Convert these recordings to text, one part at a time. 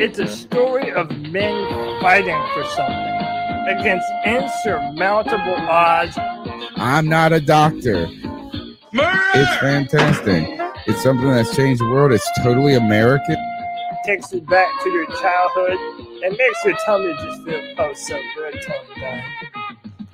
It's a mm-hmm. story of men fighting for something against insurmountable odds. I'm not a doctor. Murder. It's fantastic. It's something that's changed the world. It's totally American. Takes you back to your childhood and makes your tummy just feel oh so good.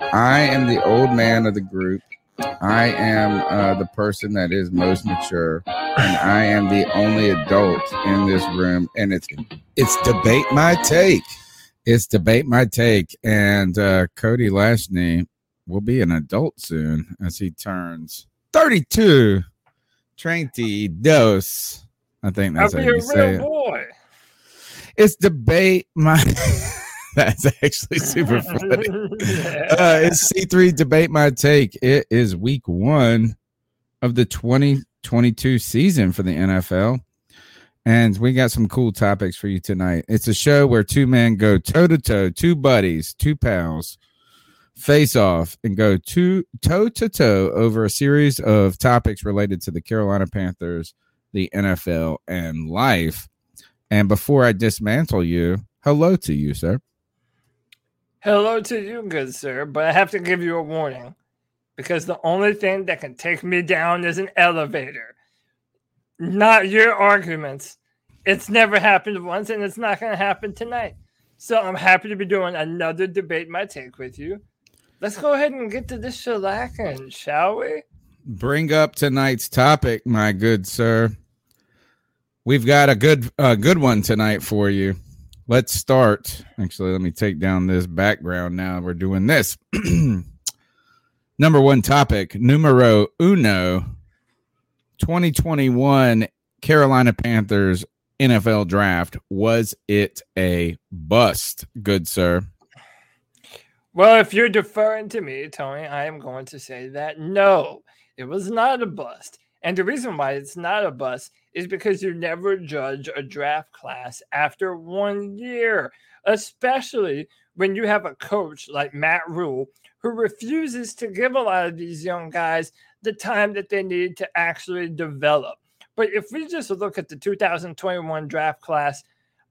I am the old man of the group. I am uh, the person that is most mature, and I am the only adult in this room. And it's it's debate my take. It's debate my take, and uh, Cody Lashney will be an adult soon as he turns thirty-two. Treinta dos. I think that's I'll how be a you say real it. boy. It's debate my. that's actually super funny. Uh, it's C3 debate my take. It is week one of the 2022 season for the NFL. And we got some cool topics for you tonight. It's a show where two men go toe to toe, two buddies, two pals, face off and go two toe to toe over a series of topics related to the Carolina Panthers, the NFL, and life. And before I dismantle you, hello to you, sir. Hello to you, good sir, but I have to give you a warning because the only thing that can take me down is an elevator, not your arguments. It's never happened once and it's not going to happen tonight. So I'm happy to be doing another debate my take with you. Let's go ahead and get to this shellacking, shall we? bring up tonight's topic, my good sir. We've got a good a good one tonight for you. Let's start. Actually, let me take down this background now. We're doing this. Number one topic, numero uno, 2021 Carolina Panthers NFL draft. Was it a bust, good sir? Well, if you're deferring to me, Tony, I am going to say that no, it was not a bust. And the reason why it's not a bust is because you never judge a draft class after one year, especially when you have a coach like Matt Rhule who refuses to give a lot of these young guys the time that they need to actually develop. But if we just look at the 2021 draft class,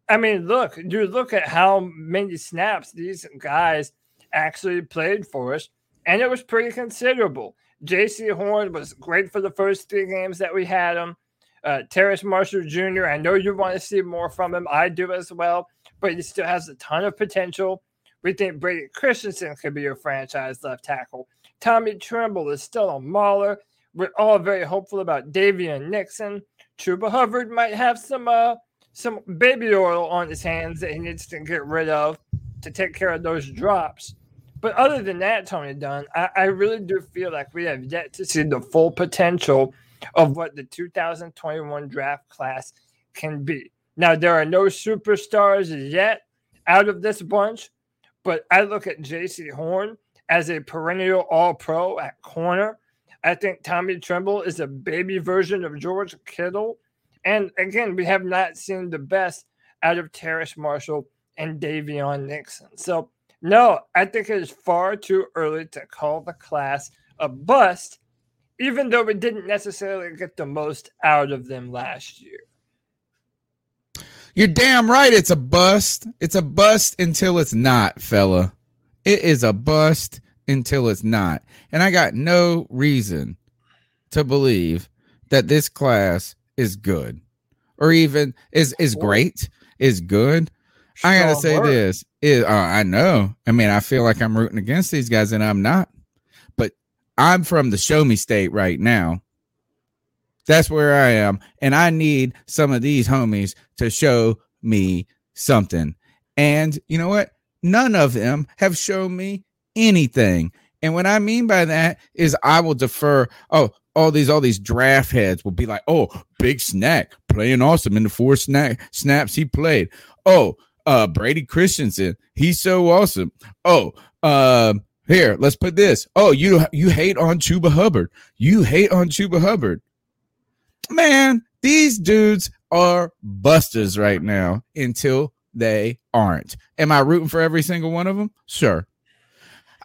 I mean, look, you look at how many snaps these guys actually played for us, and it was pretty considerable. Jaycee Horn was great for the first three games that we had him. Uh, Terrace Marshall Jr., I know you want to see more from him. I do as well, but he still has a ton of potential. We think Brady Christensen could be a franchise left tackle. Tommy Tremble is still a mauler. We're all very hopeful about Daviyon Nixon. Chuba Hubbard might have some uh, some baby oil on his hands that he needs to get rid of to take care of those drops. But other than that, Tony Dunn, I, I really do feel like we have yet to see the full potential of what the 2021 draft class can be. Now, there are no superstars yet out of this bunch, but I look at Jaycee Horn as a perennial all pro at corner. I think Tommy Tremble is a baby version of George Kittle. And again, we have not seen the best out of Terrace Marshall and Daviyon Nixon. So, no, I think it is far too early to call the class a bust, even though we didn't necessarily get the most out of them last year. You're damn right. It's a bust. It's a bust until it's not, fella. It is a bust until it's not. And I got no reason to believe that this class is good or even is is great, is good. I gotta say word. this. Uh, I know. I mean, I feel like I'm rooting against these guys, and I'm not. But I'm from the show me state right now. That's where I am, and I need some of these homies to show me something. And you know what? None of them have shown me anything. And what I mean by that is I will defer. Oh, all these all these draft heads will be like, "Oh, big snack playing awesome in the four snack snaps he played." Oh, uh, Brady Christensen, he's so awesome. Oh, um, here, let's put this. Oh, you you hate on Chuba Hubbard. You hate on Chuba Hubbard. Man, these dudes are busters right now until they aren't. Am I rooting for every single one of them? Sure.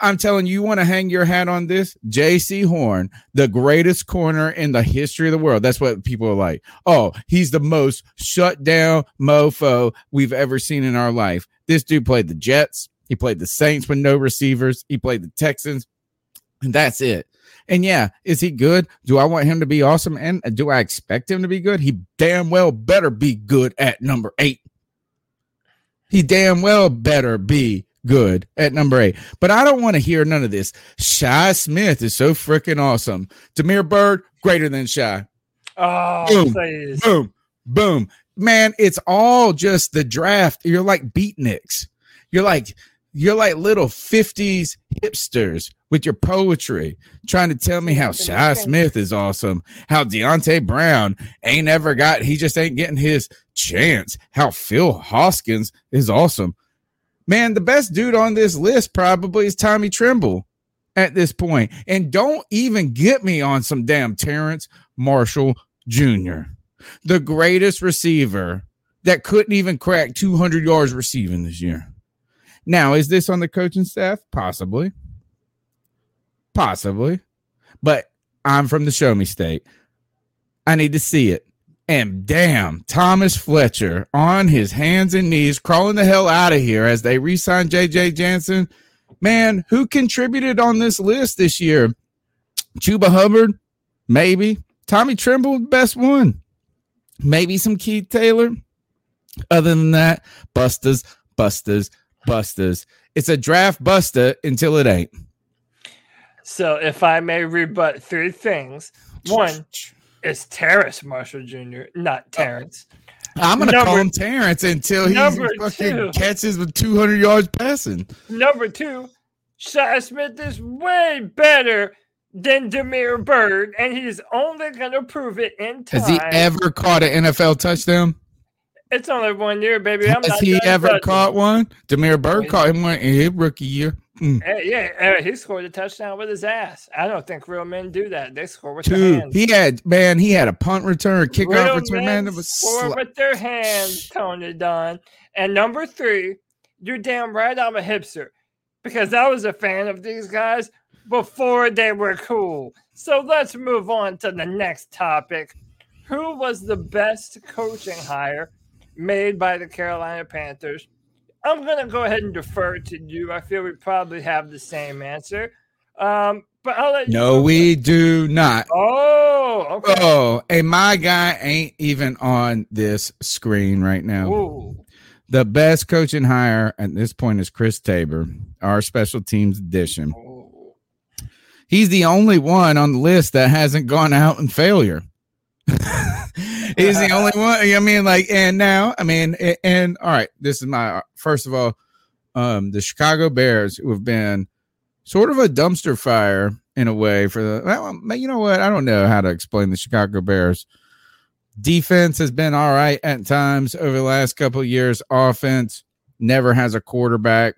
I'm telling you, you want to hang your hat on this? Jaycee Horn, the greatest corner in the history of the world. That's what people are like. Oh, he's the most shut down mofo we've ever seen in our life. This dude played the Jets. He played the Saints with no receivers. He played the Texans. And that's it. And yeah, is he good? Do I want him to be awesome? And do I expect him to be good? He damn well better be good at number eight. He damn well better be good at number eight. But I don't want to hear none of this. Shi Smith is so freaking awesome. Damiere Byrd, greater than Shi. Oh, Boom. please. Boom, boom. Man, it's all just the draft. You're like beatniks. You're like you're like little 50s hipsters with your poetry, trying to tell me how Shi Smith is awesome, how Deonte Brown ain't ever got, he just ain't getting his chance, how Phil Hoskins is awesome. Man, the best dude on this list probably is Tommy Tremble at this point. And don't even get me on some damn Terrence Marshall Jr., the greatest receiver that couldn't even crack 200 yards receiving this year. Now, is this on the coaching staff? Possibly. Possibly. But I'm from the show me state. I need to see it. And damn, Thomas Fletcher on his hands and knees, crawling the hell out of here as they re sign JJ Jansen. Man, who contributed on this list this year? Chuba Hubbard, maybe. Tommy Tremble, best one. Maybe some Keith Taylor. Other than that, busters, busters, busters. It's a draft buster until it ain't. So, if I may rebut three things. One is Terrace Marshall Jr., not oh. Terrence. I'm gonna call Number- him Terrence until he fucking two. catches with 200 yards passing. Number two, Shi Smith is way better than Damiere Byrd, and he's only to prove it in time. Has he ever caught an NFL touchdown? It's only one year, baby. I'm Has he ever caught one? Damiere Byrd caught him one in his rookie year. Mm. Yeah, he scored a touchdown with his ass. I don't think real men do that. They score with their Two. hands. He had man. He had a punt return, kickoff Real return. Man, it was score sli- with their hands, Tony Dunn. And number three, you're damn right I'm a hipster because I was a fan of these guys before they were cool. So let's move on to the next topic. Who was the best coaching hire made by the Carolina Panthers? I'm going to go ahead and defer to you. I feel we probably have the same answer. Um, but I'll let you no, we do not. Oh, okay. Oh, and my guy ain't even on this screen right now. Ooh. The best coaching hire at this point is Chris Tabor, our special teams addition. Ooh. He's the only one on the list that hasn't gone out in failure. He's the only one. I mean, like, and now, I mean, and, and all right, this is my first of all, um, the Chicago Bears, who have been sort of a dumpster fire in a way for the, you know what? I don't know how to explain the Chicago Bears. Defense has been all right at times over the last couple of years. Offense never has a quarterback.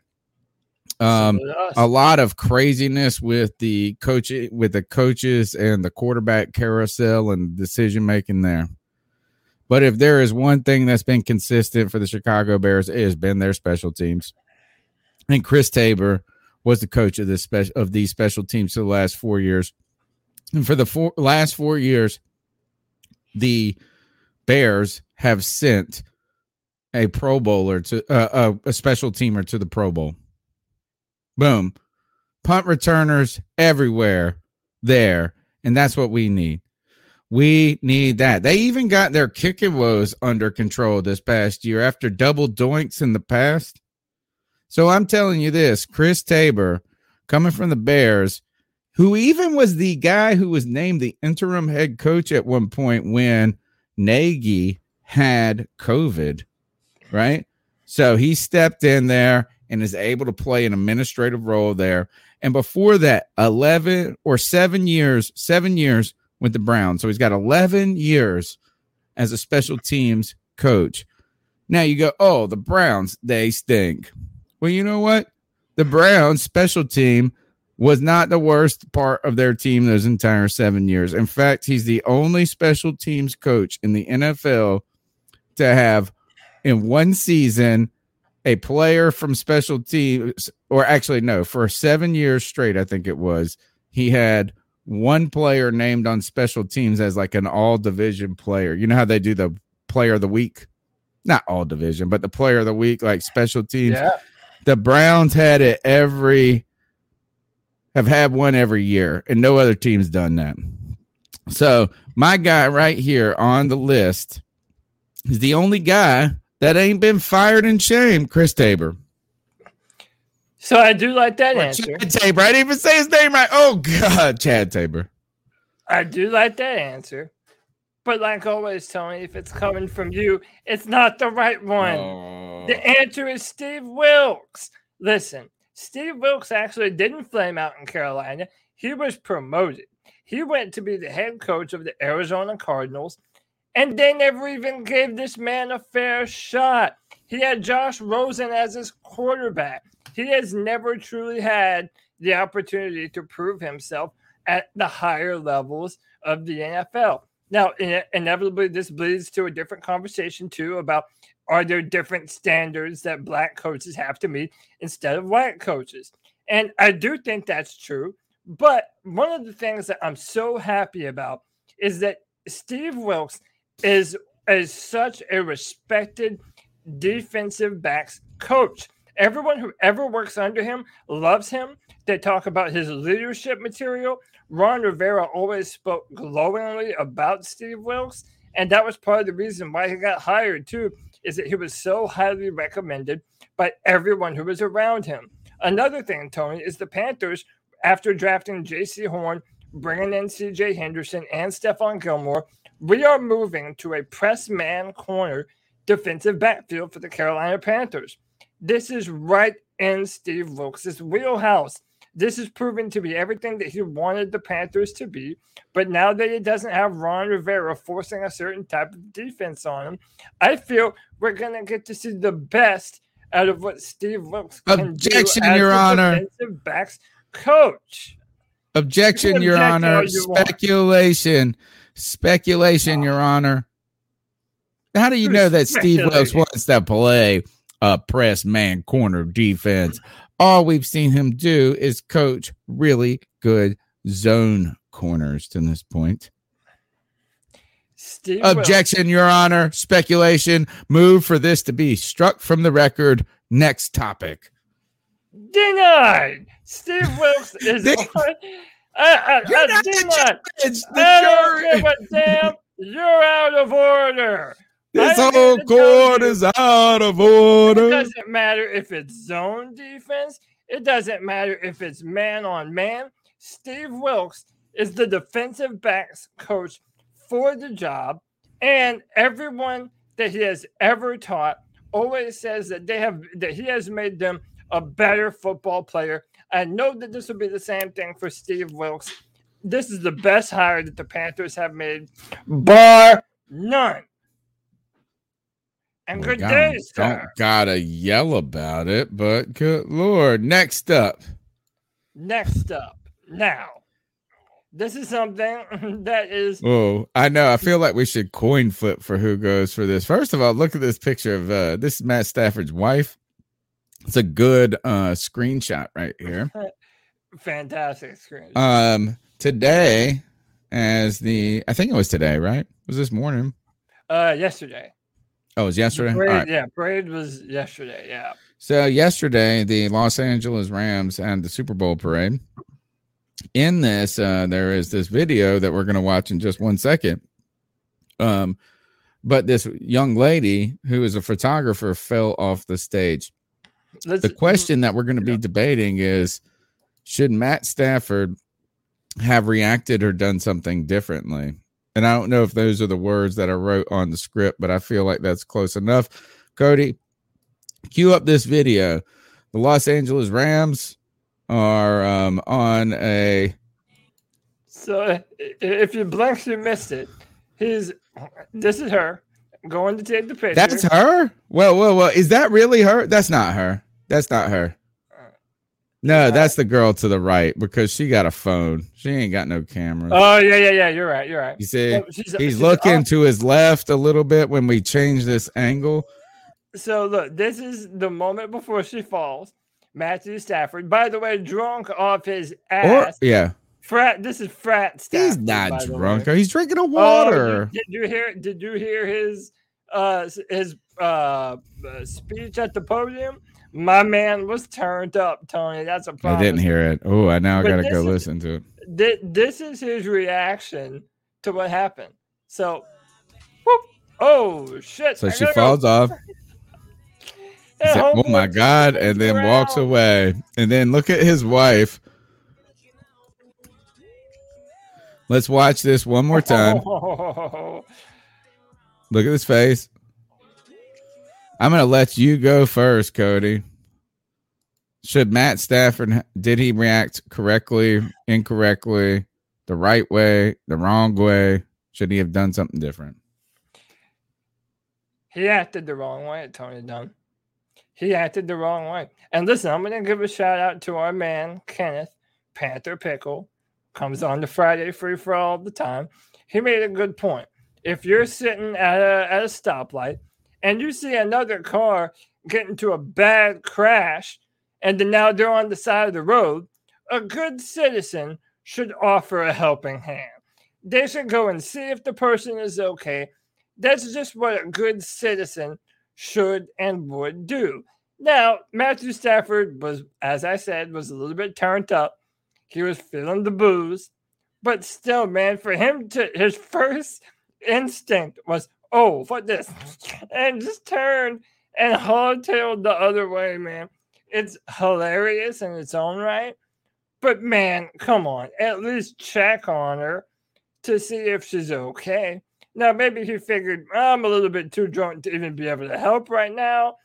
Um, So did us. a lot of craziness with the coach with the coaches and the quarterback carousel and decision making there. But if there is one thing that's been consistent for the Chicago Bears, it has been their special teams. And Chris Tabor was the coach of this special of these special teams for the last four years. And for the four, last four years, the Bears have sent a Pro Bowler to uh, a, a special teamer to the Pro Bowl. Boom. Punt returners everywhere there. And that's what we need. We need that. They even got their kicking woes under control this past year after double doinks in the past. So I'm telling you this Chris Tabor, coming from the Bears, who even was the guy who was named the interim head coach at one point when Nagy had COVID. right? So he stepped in there and is able to play an administrative role there. And before that, 11 or seven years, seven years with the Browns. So he's got 11 years as a special teams coach. Now you go, oh, the Browns, they stink. Well, you know what? The Browns special team was not the worst part of their team those entire seven years. In fact, he's the only special teams coach in the NFL to have in one season a player from special teams, or actually, no, for seven years straight, I think it was, he had one player named on special teams as like an all division player. You know how they do the player of the week? Not all division, but the player of the week, like special teams. Yeah. The Browns had it every have had one every year, and no other team's done that. So my guy right here on the list is the only guy that ain't been fired in shame, Chris Tabor. So I do like that answer. Chad Tabor. I didn't even say his name right. Oh God, Chad Tabor. I do like that answer. But like always, Tony, if it's coming from you, it's not the right one. Oh. The answer is Steve Wilks. Listen, Steve Wilks actually didn't flame out in Carolina. He was promoted. He went to be the head coach of the Arizona Cardinals, and they never even gave this man a fair shot. He had Josh Rosen as his quarterback. He has never truly had the opportunity to prove himself at the higher levels of the NFL. Now, inevitably, this leads to a different conversation too about are there different standards that black coaches have to meet instead of white coaches? And I do think that's true. But one of the things that I'm so happy about is that Steve Wilks is is such a respected defensive backs coach. Everyone who ever works under him loves him. They talk about his leadership material. Ron Rivera always spoke glowingly about Steve Wilks, and that was part of the reason why he got hired too. Is that he was so highly recommended by everyone who was around him. Another thing, Tony, is the Panthers after drafting Jaycee Horn, bringing in C.J. Henderson and Stephon Gilmore, we are moving to a press man corner defensive backfield for the Carolina Panthers. This is right in Steve Wilks' wheelhouse. This is proven to be everything that he wanted the Panthers to be. But now that it doesn't have Ron Rivera forcing a certain type of defense on him, I feel we're going to get to see the best out of what Steve Wilks can Objection, do as Your the Honor. defensive backs coach. Objection, Your Honor. you want. Speculation. Your Honor. How do you know that Steve Wilks wants to play a press man corner defense? All we've seen him do is coach really good zone corners to this point. Steve Wilks. Objection, Your Honor. Speculation. Move for this to be struck from the record. Next topic. Denied. Steve Wilks is. I, I, You're I not the denied. It's the I don't jury. give a damn. You're out of order. This whole here to tell court is out of order. It doesn't matter if it's zone defense. It doesn't matter if it's man on man. Steve Wilks is the defensive backs coach for the job, and everyone that he has ever taught always says that they have that he has made them a better football player. I know that this will be the same thing for Steve Wilks. This is the best hire that the Panthers have made, bar none. And good Well, day, don't- sir. Don't gotta yell about it, but good lord. Next up, Next up, now, this is something that is oh, I know. I feel like we should coin flip for who goes for this. First of all, look at this picture of uh this is Matt Stafford's wife. It's a good uh screenshot right here. fantastic screen. Um, today, as the I think it was today, right? Was this morning? Uh, yesterday. Oh, it was yesterday. Parade, right. Yeah, parade was yesterday. Yeah. So yesterday, the Los Angeles Rams and the Super Bowl parade. In this, uh, there is this video that we're going to watch in just one second. Um, but this young lady who is a photographer fell off the stage. Let's, The question that we're going to be Yeah. debating is: Should Matt Stafford have reacted or done something differently? And I don't know if those are the words that I wrote on the script, but I feel like that's close enough. Cody, cue up this video. The Los Angeles Rams are um, on a So if you blinked, you missed it. He's this is her going to take the picture. That's her. Well, well, well. Is that really her? That's not her. That's not her. No, that's the girl to the right because she got a phone. She ain't got no camera. Oh yeah, yeah, yeah. You're right. You're right. you see, she's- he's she's looking up- to his left a little bit when we change this angle. So look, this is the moment before she falls. Matthew Stafford, by the way, drunk off his Or ass. yeah, frat. This is frat Stafford. he's not drunk. He's drinking a Oh, water. did, did you hear? Did you hear his uh his uh uh, speech at the podium? My man was turned up, Tony. That's a problem. I didn't hear it. Oh, I now But gotta go is- listen to it. Thi- This is his reaction to what happened. So, whoop, oh shit! So I she gotta go. falls off. Said, oh my god, and then walks away. And then look at his wife. Let's watch this one more time. Look at his face. I'm gonna let you go first, Cody. Should Matt Stafford did he react correctly, incorrectly, the right way, the wrong way? Should he have done something different? He acted the wrong way, Tony Dunn. He acted the wrong way. And listen, I'm going to give a shout out to our man, Kenneth Panther Pickle. Comes on the Friday free for all the time. He made a good point. If you're sitting at a, at a stoplight and you see another car get into a bad crash and then now they're on the side of the road, a good citizen should offer a helping hand. They should go and see if the person is okay that's just what a good citizen should and would do. Now, Matthew Stafford was, as I said, was a little bit turned up. He was feeling the booze, but still, man, for him to his first instinct was, "Oh, what this," and just turned and hardtailed the other way, man. It's hilarious in its own right, but man, come on, at least check on her to see if she's okay. Now, maybe he figured I'm a little bit too drunk to even be able to help right now.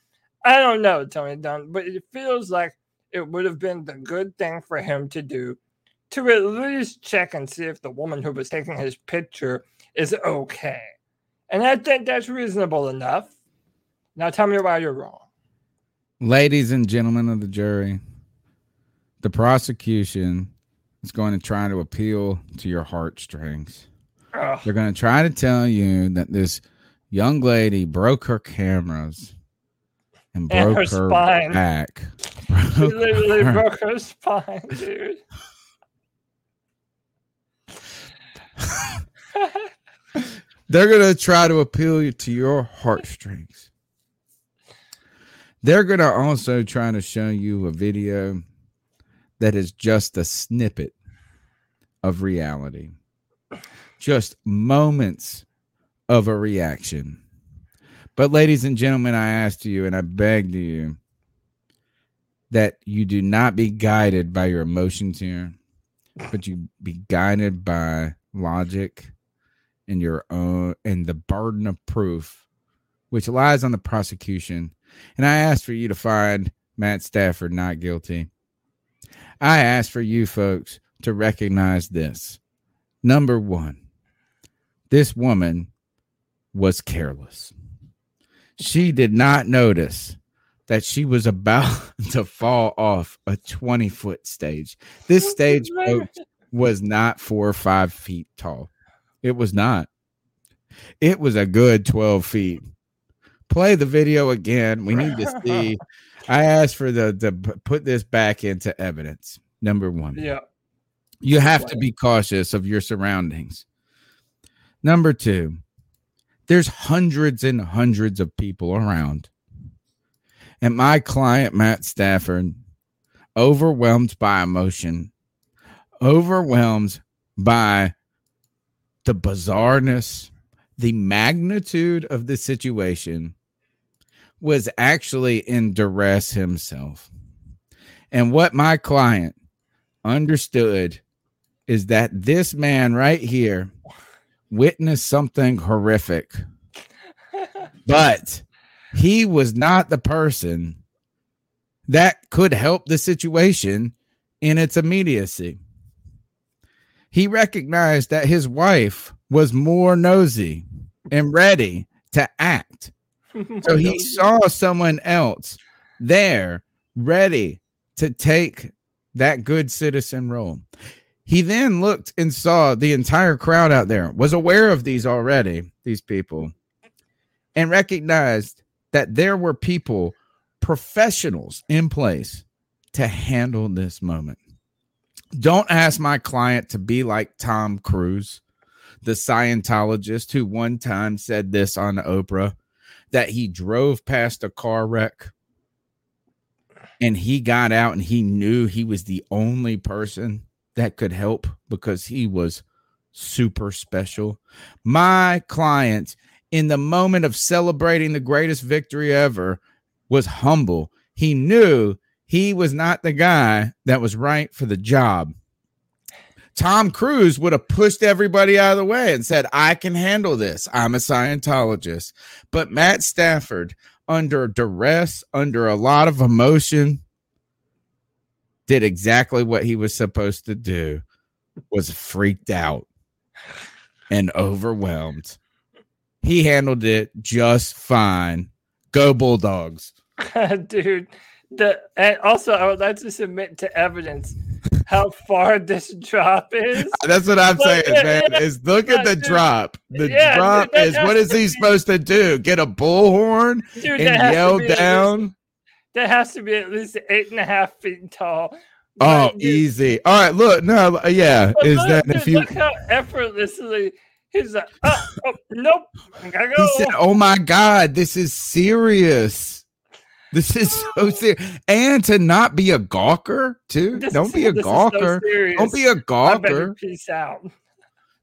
I don't know, Tony Dunn, but it feels like it would have been the good thing for him to do to at least check and see if the woman who was taking his picture is okay. And I think that's reasonable enough. Now tell me why you're wrong. Ladies and gentlemen of the jury, the prosecution is going to try to appeal to your heartstrings. Ugh. They're going to try to tell you that this young lady broke her cameras and And broke her her, spine. back. She literally her- broke her spine, dude. They're to try to appeal to your heartstrings. They're to also try to show you a video that is just a snippet of reality, just moments of a reaction. But, ladies and gentlemen, I ask you and I beg you that you do not be guided by your emotions here, but you be guided by logic and your own and the burden of proof, which lies on the prosecution. And I ask for you to find Matt Stafford not guilty. I ask for you folks to recognize this. Number one, this woman was careless. She did not notice that she was about to fall off a 20 foot stage. This stage, folks, was not four or five feet tall. It was not. It was a good 12 feet. Play the video again. We need to see. I asked for the to put this back into evidence. Number one, Yeah. you have to be cautious of your surroundings. Number two, there's hundreds and hundreds of people around. And my client, Matt Stafford, overwhelmed by emotion, overwhelmed by the bizarreness, the magnitude of the situation, was actually in duress himself. And what my client understood is that this man right here witnessed something horrific, but he was not the person that could help the situation in its immediacy. He recognized that his wife was more nosy and ready to act. So he saw someone else there ready to take that good citizen role. He then looked and saw the entire crowd out there, was aware of these already, these people, and recognized that there were people, professionals in place to handle this moment. Don't ask my client to be like Tom Cruise, the Scientologist who one time said this on Oprah that he drove past a car wreck and he got out and he knew he was the only person that could help because he was super special. My client, in the moment of celebrating the greatest victory ever, was humble. He knew he was not the guy that was right for the job. Tom Cruise would have pushed everybody out of the way and said, I can handle this. I'm a Scientologist. But Matt Stafford, under duress, under a lot of emotion, did exactly what he was supposed to do, was freaked out and overwhelmed. He handled it just fine. Go Bulldogs. Dude, the and also I would like to submit to evidence how far this drop is. That's what I'm Look, saying, man. yeah, Is look at the dude. drop. The Yeah, drop that is what is he supposed to do? Get a bullhorn Dude, and yell at least- down? that has to be at least eight and a half feet tall. Oh, dude, easy. All right, look, no, yeah. but Is look, that dude, if you look how effortlessly he's like, oh, oh, nope, I gotta he said, Oh my god, this is serious. This is so serious. And to not be a gawker, too. This Don't be a is so gawker. serious. Don't be a gawker. peace out.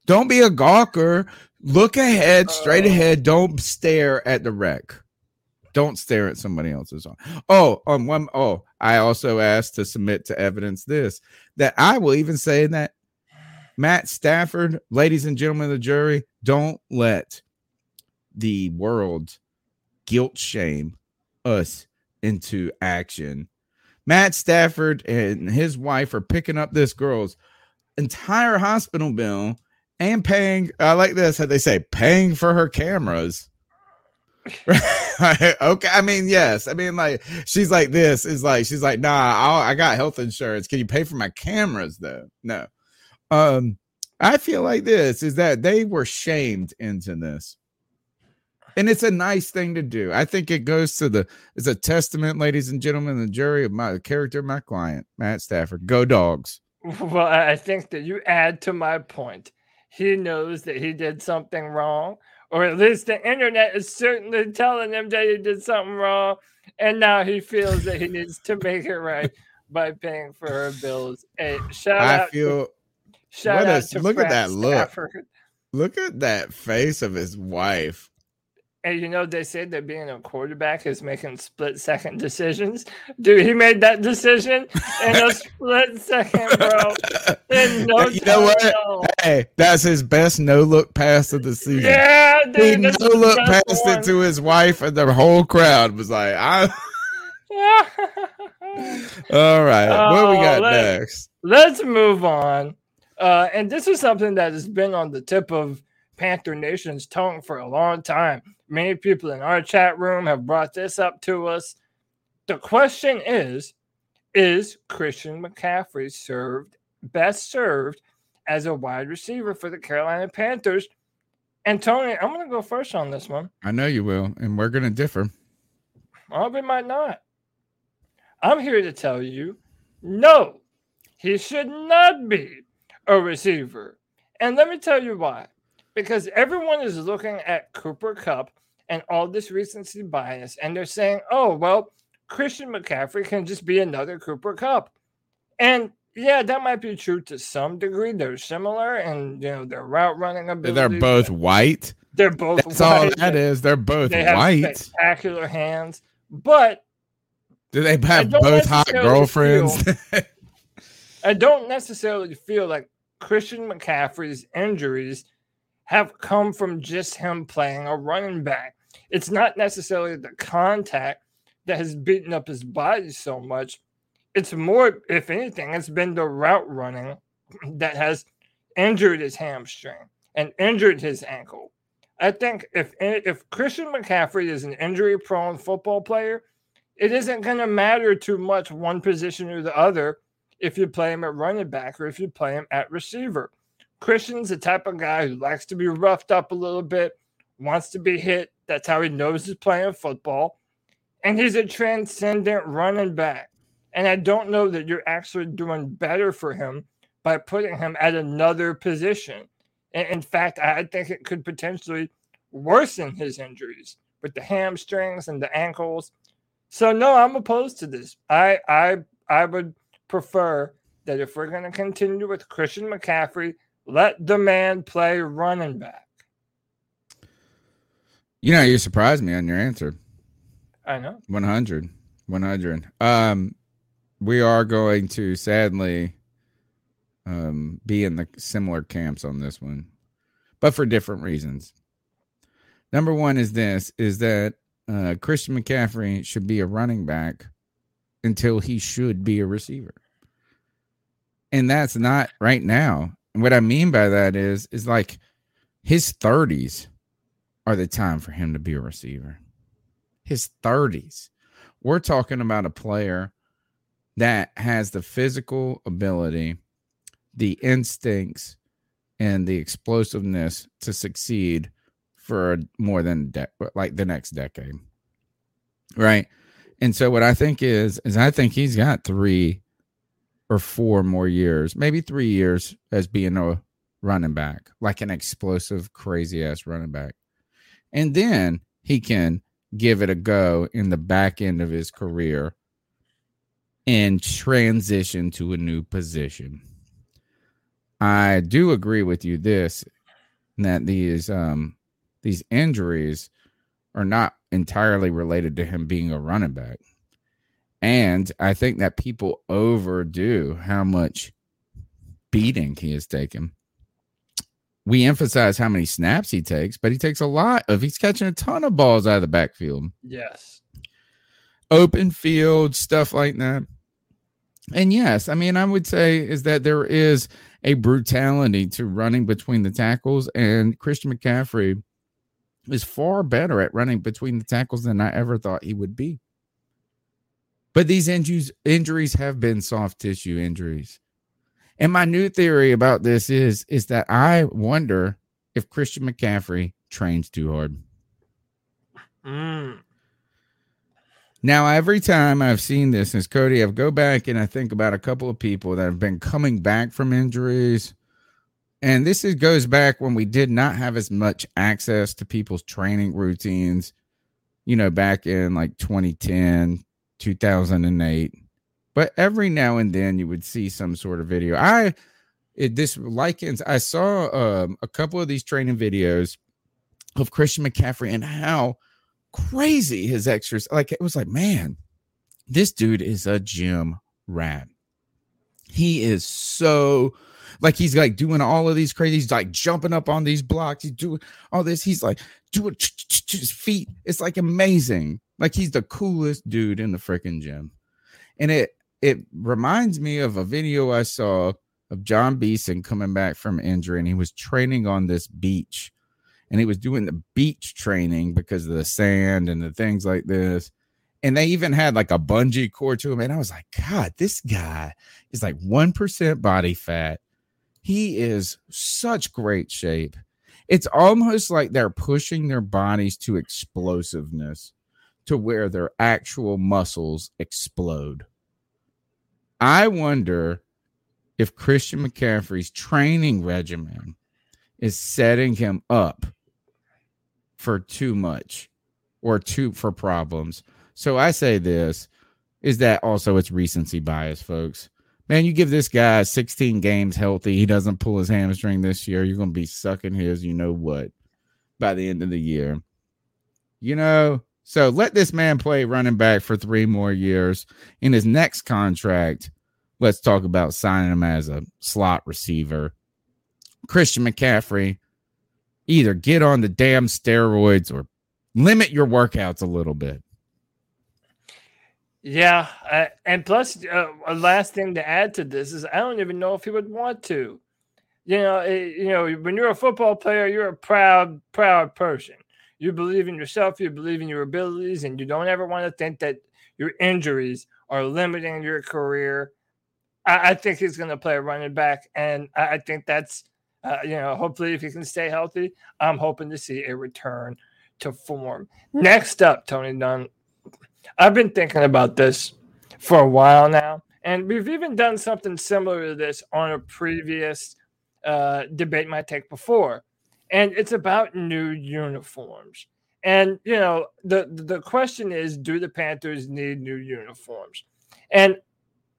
Don't be a gawker. Look ahead, straight Oh. ahead. Don't stare at the wreck. Don't stare at somebody else's arm. Oh, um, one. Oh, I also asked to submit to evidence this that I will even say that Matt Stafford, ladies and gentlemen of the jury, don't let the world guilt shame us into action. Matt Stafford and his wife are picking up this girl's entire hospital bill and paying I like this how they say paying for her cameras. okay, I mean, yes. I mean, like she's like this is like she's like, nah, I'll, I got health insurance. Can you pay for my cameras though? No. Um, I feel like this is that they were shamed into this. And it's a nice thing to do. I think it goes to the it's a testament, ladies and gentlemen, the jury of my character my client, Matt Stafford. Go dogs. Well, I think that you add to my point. He knows that he did something wrong, or at least the internet is certainly telling him that he did something wrong, and now he feels that he needs to make it right by paying for her bills. Hey, shout I out! feel to, shout a- to look at that look. Stafford. look at that face of his wife. And you know they say that being a quarterback is making split second decisions. Dude, he made that decision in a split second, bro. In no you know what? time at all. Hey, that's his best no look pass of the season. Yeah, dude. he no look passed one. it to his wife, and the whole crowd was like, I all right. what we Oh, got let- next? Let's move on. Uh, and this is something that has been on the tip of Panther Nation's tongue for a long time. Many people in our chat room have brought this up to us. The question is Is Christian McCaffrey served best served as a wide receiver for the Carolina Panthers? And Tony, I'm going to go first on this one. I know you will, and we're gonna differ. Or we might not. I'm here to tell you no, he should not be a receiver. And let me tell you why. Because everyone is looking at Cooper Kupp and all this recency bias, and they're saying, oh, well, Christian McCaffrey can just be another Cooper Kupp. And yeah, that might be true to some degree. They're similar and, you know, their route running ability. They're both white. They're both That's all white. that is. They're both They have white. spectacular hands. But Do they have both hot girlfriends? I don't necessarily feel like Christian McCaffrey's injuries have come from just him playing a running back. it's not necessarily the contact that has beaten up his body so much. It's more, if anything, it's been the route running that has injured his hamstring and injured his ankle. I think if if Christian McCaffrey is an injury prone football player, it isn't going to matter too much one position or the other if you play him at running back or if you play him at receiver. Christian's the type of guy who likes to be roughed up a little bit, wants to be hit. That's how he knows he's playing football. And he's a transcendent running back. And I don't know that you're actually doing better for him by putting him at another position. In fact, I think it could potentially worsen his injuries with the hamstrings and the ankles. So no, I'm opposed to this. I I I would prefer that if we're going to continue with Christian McCaffrey, let the man play running back. You know, you surprised me on your answer. I know. 100. 100. Um, we are going to sadly um, be in the similar camps on this one, but for different reasons. Number one is this is that uh, Christian McCaffrey should be a running back until he should be a receiver. And that's not right now. What I mean by that is is like his 30s are the time for him to be a receiver. His 30s. We're talking about a player that has the physical ability, the instincts, and the explosiveness to succeed for more than de- like the next decade. Right? And so what I think is is I think he's got 3 or 4 more years, maybe 3 years as being a running back, like an explosive crazy ass running back. And then he can give it a go in the back end of his career and transition to a new position. I do agree with you this that these um these injuries are not entirely related to him being a running back. And I think that people overdo how much beating he has taken. We emphasize how many snaps he takes, but he takes a lot of he's catching a ton of balls out of the backfield. Yes. Open field, stuff like that. And yes, I mean, I would say is that there is a brutality to running between the tackles, and Christian McCaffrey is far better at running between the tackles than I ever thought he would be. But these injuries injuries have been soft tissue injuries. And my new theory about this is is that I wonder if Christian McCaffrey trains too hard. Mm. Now, every time I've seen this, since Cody, I've go back and I think about a couple of people that have been coming back from injuries. And this is, goes back when we did not have as much access to people's training routines, you know, back in like 2010, 2008. But every now and then you would see some sort of video. I, it, this likens, I saw um, a couple of these training videos of Christian McCaffrey and how crazy his extras. Like it was like, man, this dude is a gym rat. He is so like he's like doing all of these crazy. He's like jumping up on these blocks. He's doing all this. He's like doing his feet. It's like amazing. Like he's the coolest dude in the freaking gym. And it it reminds me of a video I saw of Jon Beason coming back from injury, and he was training on this beach and he was doing the beach training because of the sand and the things like this. And they even had like a bungee cord to him. And I was like, God, this guy is like 1% body fat. He is such great shape. It's almost like they're pushing their bodies to explosiveness to where their actual muscles explode. I wonder if Christian McCaffrey's training regimen is setting him up for too much or too for problems. So I say this is that also it's recency bias, folks. Man, you give this guy 16 games healthy, he doesn't pull his hamstring this year, you're going to be sucking his, you know what, by the end of the year. You know, so let this man play running back for three more years. In his next contract, let's talk about signing him as a slot receiver. Christian McCaffrey, either get on the damn steroids or limit your workouts a little bit. Yeah, uh, and plus, uh, a last thing to add to this is I don't even know if he would want to. You know, it, you know, when you're a football player, you're a proud, proud person. You believe in yourself, you believe in your abilities, and you don't ever want to think that your injuries are limiting your career. I, I think he's going to play a running back, and I, I think that's, uh, you know, hopefully if he can stay healthy, I'm hoping to see a return to form. Next up, Tony Dunn, I've been thinking about this for a while now, and we've even done something similar to this on a previous uh, debate my take before, and it's about new uniforms. And you know, the the question is, do the Panthers need new uniforms? And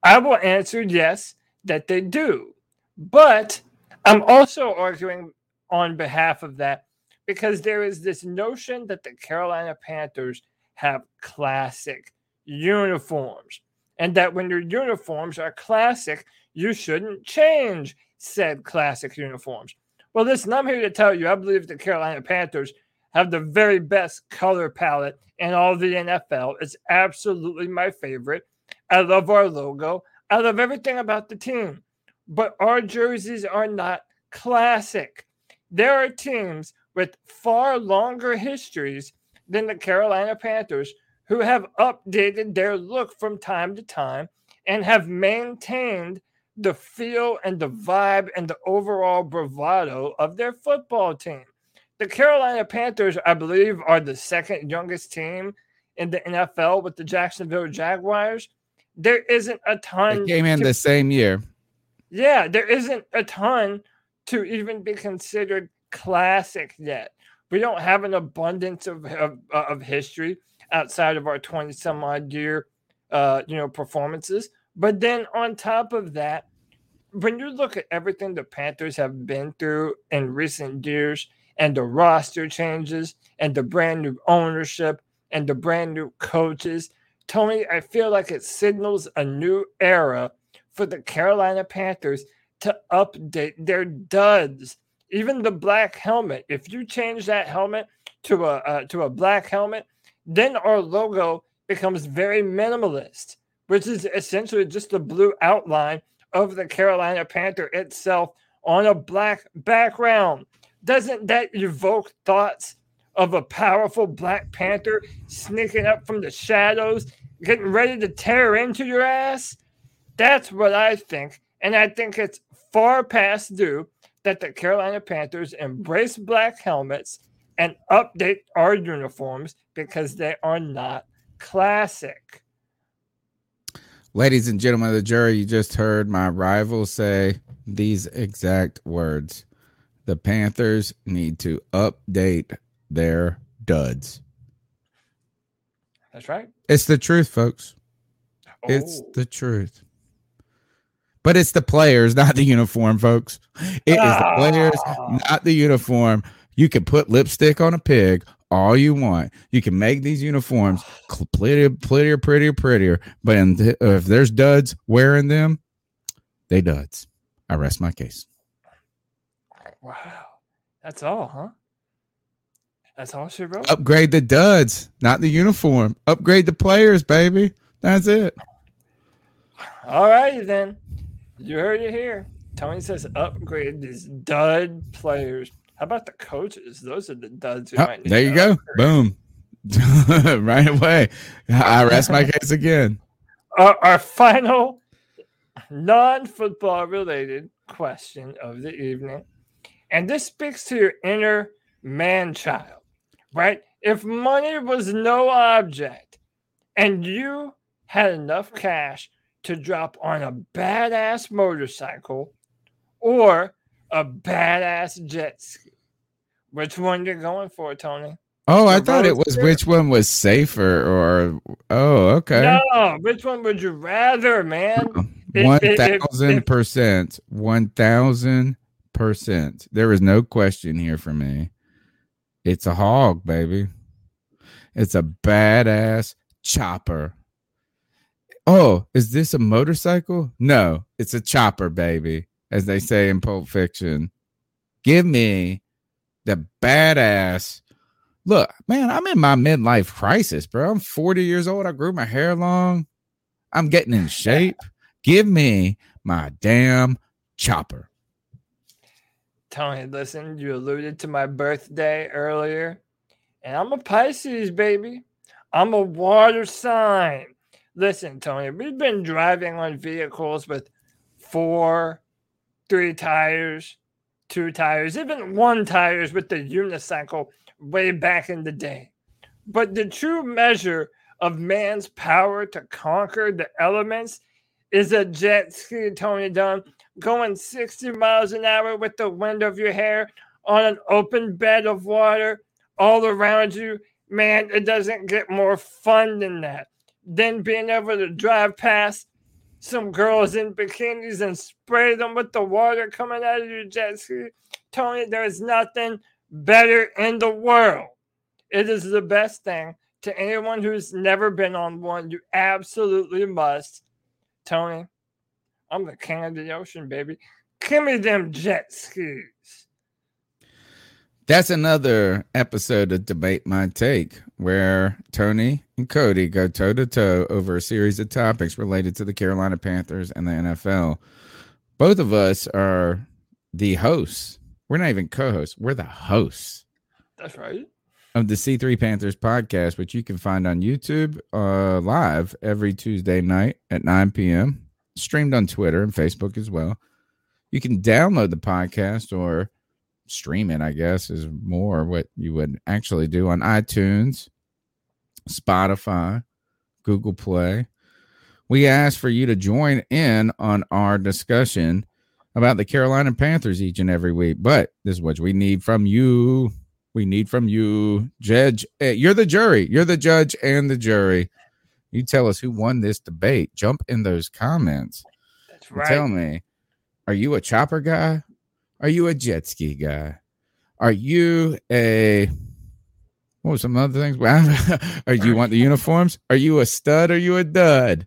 I will answer yes, that they do. But I'm also arguing on behalf of that because there is this notion that the Carolina Panthers have classic uniforms, and that when your uniforms are classic, you shouldn't change said classic uniforms. Well, listen, I'm here to tell you, I believe the Carolina Panthers have the very best color palette in all the NFL. It's absolutely my favorite. I love our logo. I love everything about the team. But our jerseys are not classic. There are teams with far longer histories than the Carolina Panthers who have updated their look from time to time and have maintained the feel and the vibe and the overall bravado of their football team. The Carolina Panthers, I believe, are the second youngest team in the NFL with the Jacksonville Jaguars. There isn't a ton. They came in to, the same year. Yeah, there isn't a ton to even be considered classic yet. We don't have an abundance of of, of history outside of our twenty some odd year, uh, you know, performances. But then on top of that, when you look at everything the Panthers have been through in recent years, and the roster changes, and the brand new ownership, and the brand new coaches, Tony, I feel like it signals a new era for the Carolina Panthers to update their duds even the black helmet. If you change that helmet to a uh, to a black helmet, then our logo becomes very minimalist, which is essentially just the blue outline of the Carolina Panther itself on a black background. Doesn't that evoke thoughts of a powerful Black Panther sneaking up from the shadows, getting ready to tear into your ass? That's what I think. And I think it's far past due that the Carolina Panthers embrace black helmets and update our uniforms because they are not classic. Ladies and gentlemen of the jury, you just heard my rival say these exact words. The Panthers need to update their duds. That's right. It's the truth, folks. Oh. It's the truth. But it's the players, not the uniform, folks. It is the players, ah. not the uniform. You can put lipstick on a pig all you want. You can make these uniforms prettier, prettier, prettier, prettier. But the, if there's duds wearing them, they duds. I rest my case. Wow. That's all, huh? That's all she wrote. Upgrade the duds, not the uniform. Upgrade the players, baby. That's it. All righty then. You heard it here. Tony says upgrade these dud players. How about the coaches? Those are the duds. Oh, there you go. Upgrade. Boom. right away. I rest my case again. Our, our final non football related question of the evening. And this speaks to your inner man child, right? If money was no object and you had enough cash to drop on a badass motorcycle or a badass jet ski. Which one you're going for, Tony? Oh, I thought it was which one was safer or oh, okay. No, which one would you rather, man? Um, one thousand percent. One thousand percent. There is no question here for me. It's a hog, baby. It's a badass chopper Oh, is this a motorcycle? No, it's a chopper, baby, as they say in Pulp Fiction. Give me the badass Look, man, I'm in my midlife crisis, bro. I'm 40 years old. I grew my hair long. I'm getting in shape. Give me my damn chopper. Tony, listen, you alluded to my birthday earlier, and I'm a Pisces, baby. I'm a water sign. Listen, Tony, we've been driving on vehicles with four, three tires, two tires, even one tires with the unicycle way back in the day. But the true measure of man's power to conquer the elements is a jet ski, Tony Dunn, going 60 miles an hour with the wind of your hair on an open bed of water all around you. Man, it doesn't get more fun than that. Then being able to drive past some girls in bikinis and spray them with the water coming out of your jet ski. Tony, there's nothing better in the world. It is the best thing to anyone who's never been on one. You absolutely must. Tony, I'm the king of the ocean, baby. Give me them jet skis. That's another episode of Debate My Take, where Tony and Cody go toe to toe over a series of topics related to the Carolina Panthers and the NFL. Both of us are the hosts. We're not even co hosts, we're the hosts. That's right. Of the C3 Panthers podcast, which you can find on YouTube uh, live every Tuesday night at 9 p.m., streamed on Twitter and Facebook as well. You can download the podcast or stream it, I guess, is more what you would actually do on iTunes, Spotify, Google Play. We ask for you to join in on our discussion about the Carolina Panthers each and every week. But this is what we need from you. We need from you, Judge. eh, You're the jury. You're the judge and the jury. You tell us who won this debate. Jump in those comments. That's right. Tell me, are you a chopper guy? Are you a jet ski guy? Are you a what was some other things? Are you want the uniforms? Are you a stud? Are you a dud?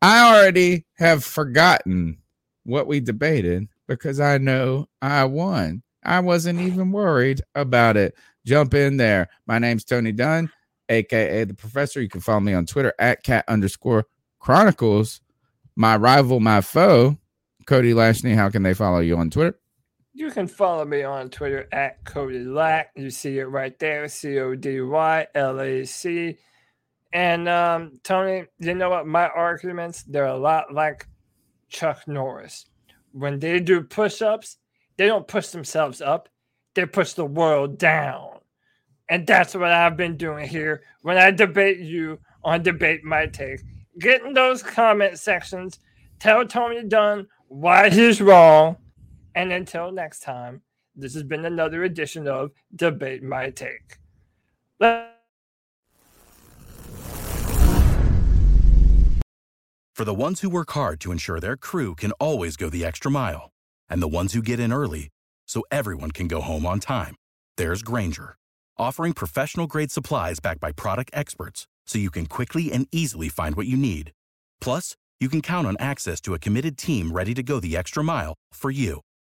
I already have forgotten what we debated because I know I won. I wasn't even worried about it. Jump in there. My name's Tony Dunn, aka the professor. You can follow me on Twitter at cat underscore chronicles. My rival, my foe, Cody Lashney. How can they follow you on Twitter? You can follow me on Twitter at Cody Lack. You see it right there, C O D Y L A C. And um, Tony, you know what? My arguments they're a lot like Chuck Norris. When they do push-ups, they don't push themselves up; they push the world down. And that's what I've been doing here when I debate you on Debate My Take. Get in those comment sections. Tell Tony Dunn why he's wrong. And until next time, this has been another edition of Debate My Take. For the ones who work hard to ensure their crew can always go the extra mile, and the ones who get in early so everyone can go home on time, there's Grainger, offering professional grade supplies backed by product experts so you can quickly and easily find what you need. Plus, you can count on access to a committed team ready to go the extra mile for you.